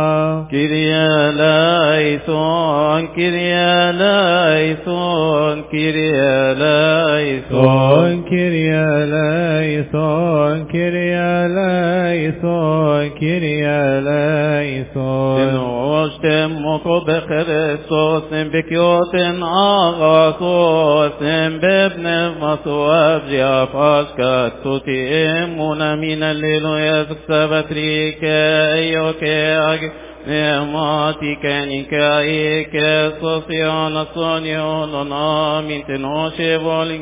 Speaker 7: kirelaitho kirelaitho kirelaitho kirelaitho kirelaitho kirelaitho
Speaker 6: Sen hoştem mutobekere سوسن بكيوتن آغا سوسن
Speaker 7: بابن المصواب جافاش توتي إمونا من الليل يزكسب تريكا أيوكا نعماتي كانيكا إيكا صوصيانا صونيونا من تنوشي بولي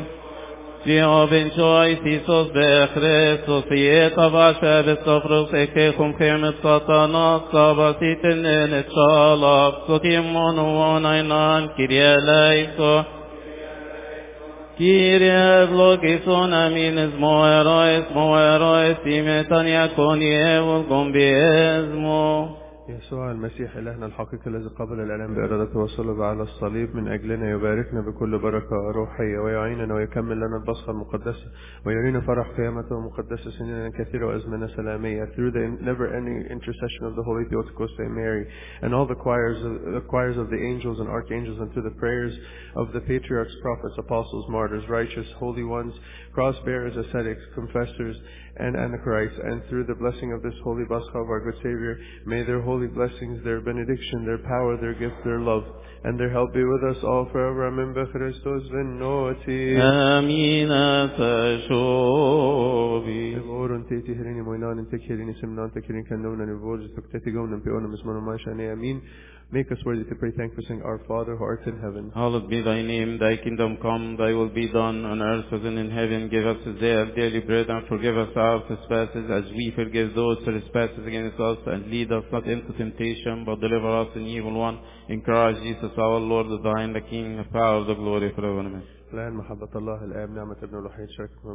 Speaker 7: Jehovah Iisus de Hristos, Ieta vaša bestopruse kehum kemet satanas, sabasitin ene čalap, sotim onu onajnan, kirje lejso, Κύριε ευλογηθών αμήνες μου ερώες μου ερώες ημετάν ιακών Ιεύων κομπιές μου. mo eroes imetania konie gombiesmo
Speaker 13: يسوع المسيح إلهنا الحقيقي الذي قبل الألم بإرادته وصلب على الصليب من أجلنا يباركنا بكل بركة روحية ويعيننا ويكمل لنا البصخة المقدسة ويرينا فرح قيامته المقدسة سنين كثيرة وأزمنة سلامية through the never-ending intercession of the Holy Theotokos Saint Mary and all the choirs, the choirs of the angels and archangels and through the prayers of the patriarchs, prophets, apostles, martyrs, righteous, holy ones, cross bearers, ascetics, confessors, and anachorites, and through the blessing of this holy Bascha of our good Savior, may their holy blessings, their benediction, their power, their gift, their love, and their help be with us all forever. Amen. Christos vennoti.
Speaker 7: Amina tashobi.
Speaker 13: Evorun teti herini moinan tekirini simnan tekirin kanona nivorj tukteti gonan peona mismano mashane. Amin. Make us worthy to pray thankful, saying, Our Father who art in heaven.
Speaker 7: Hallowed be thy name, thy kingdom come, thy will be done on earth as in heaven. Give us this day our daily bread and forgive us our trespasses as we forgive those who trespass against us and lead us not into temptation but deliver us in evil one. In Christ Jesus our Lord, the thine, the King, the power, the glory forever. Amen.
Speaker 13: الآن محبة الله الآب نعمة ابن الوحيد شركة